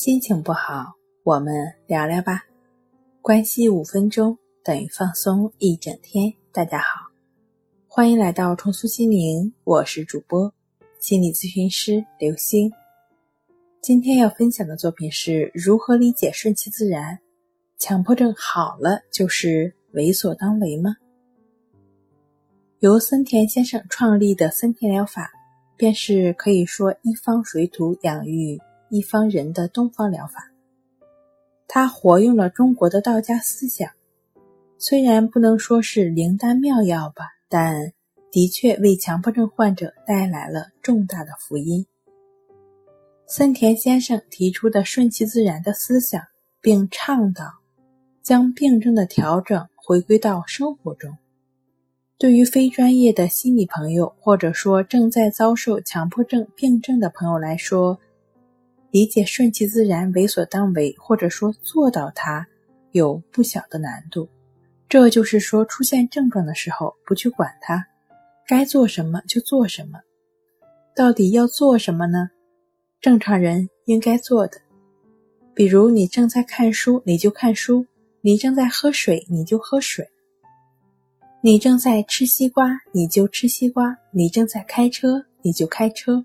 心情不好，我们聊聊吧。关系五分钟等于放松一整天。大家好，欢迎来到重塑心灵，我是主播心理咨询师刘星。今天要分享的作品是如何理解顺其自然？强迫症好了就是为所当为吗？由森田先生创立的森田疗法，便是可以说一方水土养育。一方人的东方疗法，他活用了中国的道家思想，虽然不能说是灵丹妙药吧，但的确为强迫症患者带来了重大的福音。森田先生提出的顺其自然的思想，并倡导将病症的调整回归到生活中。对于非专业的心理朋友，或者说正在遭受强迫症病症的朋友来说，理解顺其自然、为所当为，或者说做到它，有不小的难度。这就是说，出现症状的时候，不去管它，该做什么就做什么。到底要做什么呢？正常人应该做的，比如你正在看书，你就看书；你正在喝水，你就喝水；你正在吃西瓜，你就吃西瓜；你正在开车，你就开车。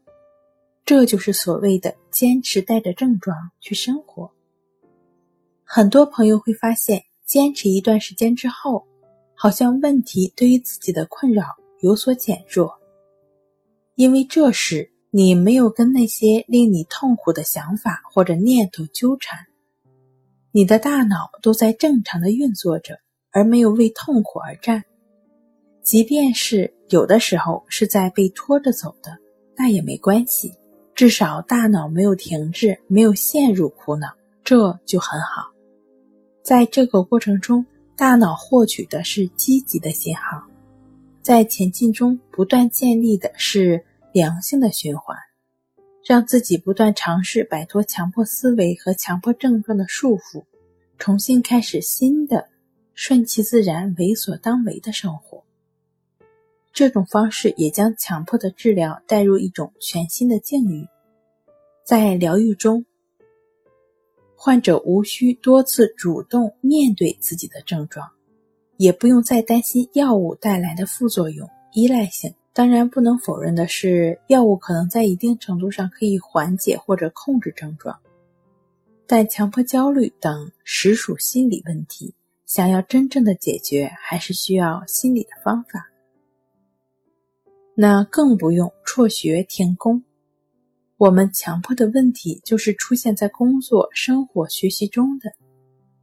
这就是所谓的坚持带着症状去生活。很多朋友会发现，坚持一段时间之后，好像问题对于自己的困扰有所减弱，因为这时你没有跟那些令你痛苦的想法或者念头纠缠，你的大脑都在正常的运作着，而没有为痛苦而战。即便是有的时候是在被拖着走的，那也没关系。至少大脑没有停滞，没有陷入苦恼，这就很好。在这个过程中，大脑获取的是积极的信号，在前进中不断建立的是良性的循环，让自己不断尝试摆脱强迫思维和强迫症状的束缚，重新开始新的顺其自然、为所当为的生活。这种方式也将强迫的治疗带入一种全新的境遇，在疗愈中，患者无需多次主动面对自己的症状，也不用再担心药物带来的副作用、依赖性。当然，不能否认的是，药物可能在一定程度上可以缓解或者控制症状，但强迫焦虑等实属心理问题，想要真正的解决，还是需要心理的方法。那更不用辍学停工。我们强迫的问题就是出现在工作、生活、学习中的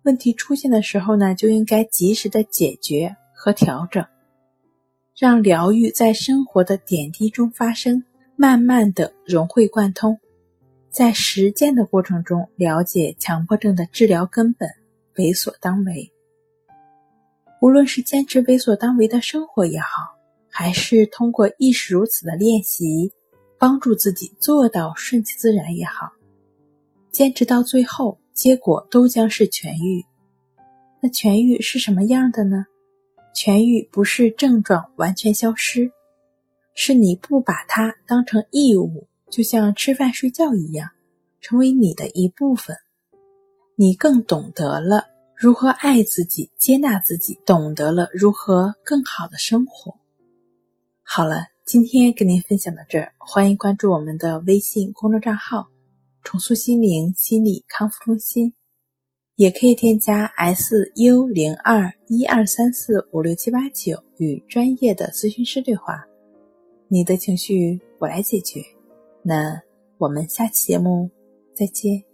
问题出现的时候呢，就应该及时的解决和调整，让疗愈在生活的点滴中发生，慢慢的融会贯通，在实践的过程中了解强迫症的治疗根本，为所当为。无论是坚持为所当为的生活也好。还是通过亦是如此的练习，帮助自己做到顺其自然也好，坚持到最后，结果都将是痊愈。那痊愈是什么样的呢？痊愈不是症状完全消失，是你不把它当成义务，就像吃饭睡觉一样，成为你的一部分。你更懂得了如何爱自己、接纳自己，懂得了如何更好的生活。好了，今天跟您分享到这儿，欢迎关注我们的微信公众账号“重塑心灵心理康复中心”，也可以添加 s u 零二一二三四五六七八九与专业的咨询师对话。你的情绪我来解决。那我们下期节目再见。